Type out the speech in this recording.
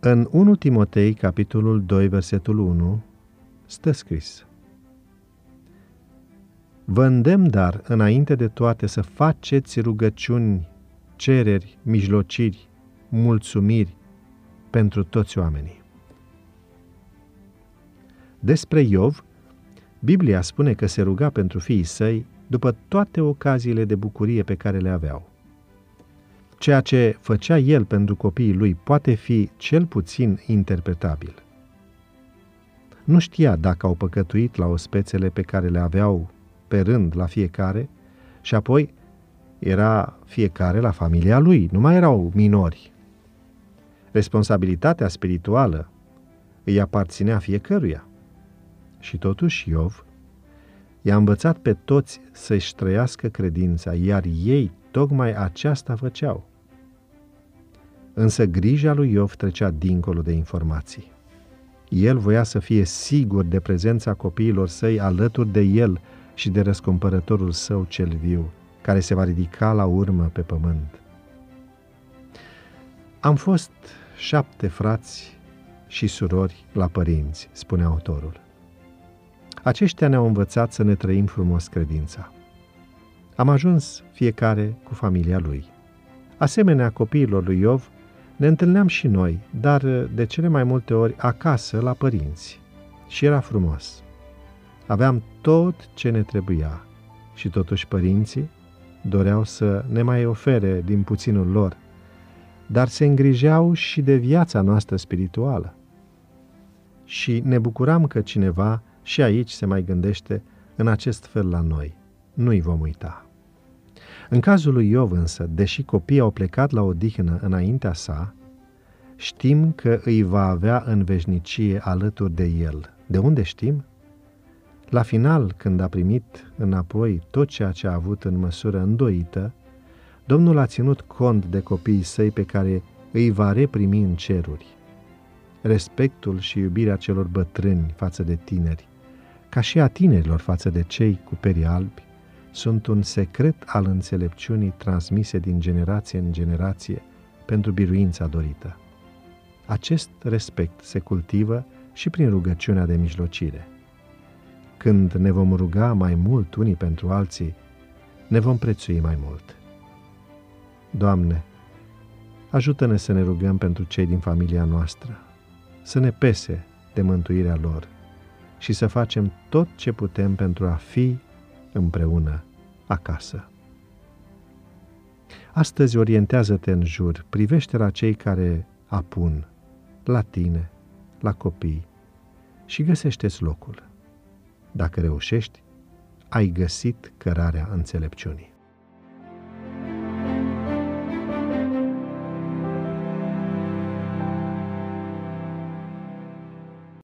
În 1 Timotei, capitolul 2, versetul 1, stă scris Vă îndemn, dar, înainte de toate, să faceți rugăciuni, cereri, mijlociri, mulțumiri pentru toți oamenii. Despre Iov, Biblia spune că se ruga pentru fiii săi după toate ocaziile de bucurie pe care le aveau. Ceea ce făcea el pentru copiii lui poate fi cel puțin interpretabil. Nu știa dacă au păcătuit la ospețele pe care le aveau pe rând la fiecare și apoi era fiecare la familia lui, nu mai erau minori. Responsabilitatea spirituală îi aparținea fiecăruia. Și totuși Iov i-a învățat pe toți să-și trăiască credința, iar ei tocmai aceasta făceau. Însă grija lui Iov trecea dincolo de informații. El voia să fie sigur de prezența copiilor săi alături de el și de răscumpărătorul său cel viu, care se va ridica la urmă pe pământ. Am fost șapte frați și surori la părinți, spune autorul. Aceștia ne-au învățat să ne trăim frumos credința. Am ajuns fiecare cu familia lui. Asemenea copiilor lui Iov, ne întâlneam și noi, dar de cele mai multe ori acasă la părinți. Și era frumos. Aveam tot ce ne trebuia și totuși părinții doreau să ne mai ofere din puținul lor, dar se îngrijeau și de viața noastră spirituală. Și ne bucuram că cineva și aici se mai gândește în acest fel la noi. Nu-i vom uita. În cazul lui Iov însă, deși copiii au plecat la odihnă înaintea sa, știm că îi va avea în veșnicie alături de el. De unde știm? La final, când a primit înapoi tot ceea ce a avut în măsură îndoită, Domnul a ținut cont de copiii săi pe care îi va reprimi în ceruri. Respectul și iubirea celor bătrâni față de tineri, ca și a tinerilor față de cei cu perii albi, sunt un secret al înțelepciunii transmise din generație în generație pentru biruința dorită. Acest respect se cultivă și prin rugăciunea de mijlocire. Când ne vom ruga mai mult unii pentru alții, ne vom prețui mai mult. Doamne, ajută-ne să ne rugăm pentru cei din familia noastră, să ne pese de mântuirea lor și să facem tot ce putem pentru a fi împreună acasă. Astăzi orientează-te în jur, privește la cei care apun, la tine, la copii și găsește-ți locul. Dacă reușești, ai găsit cărarea înțelepciunii.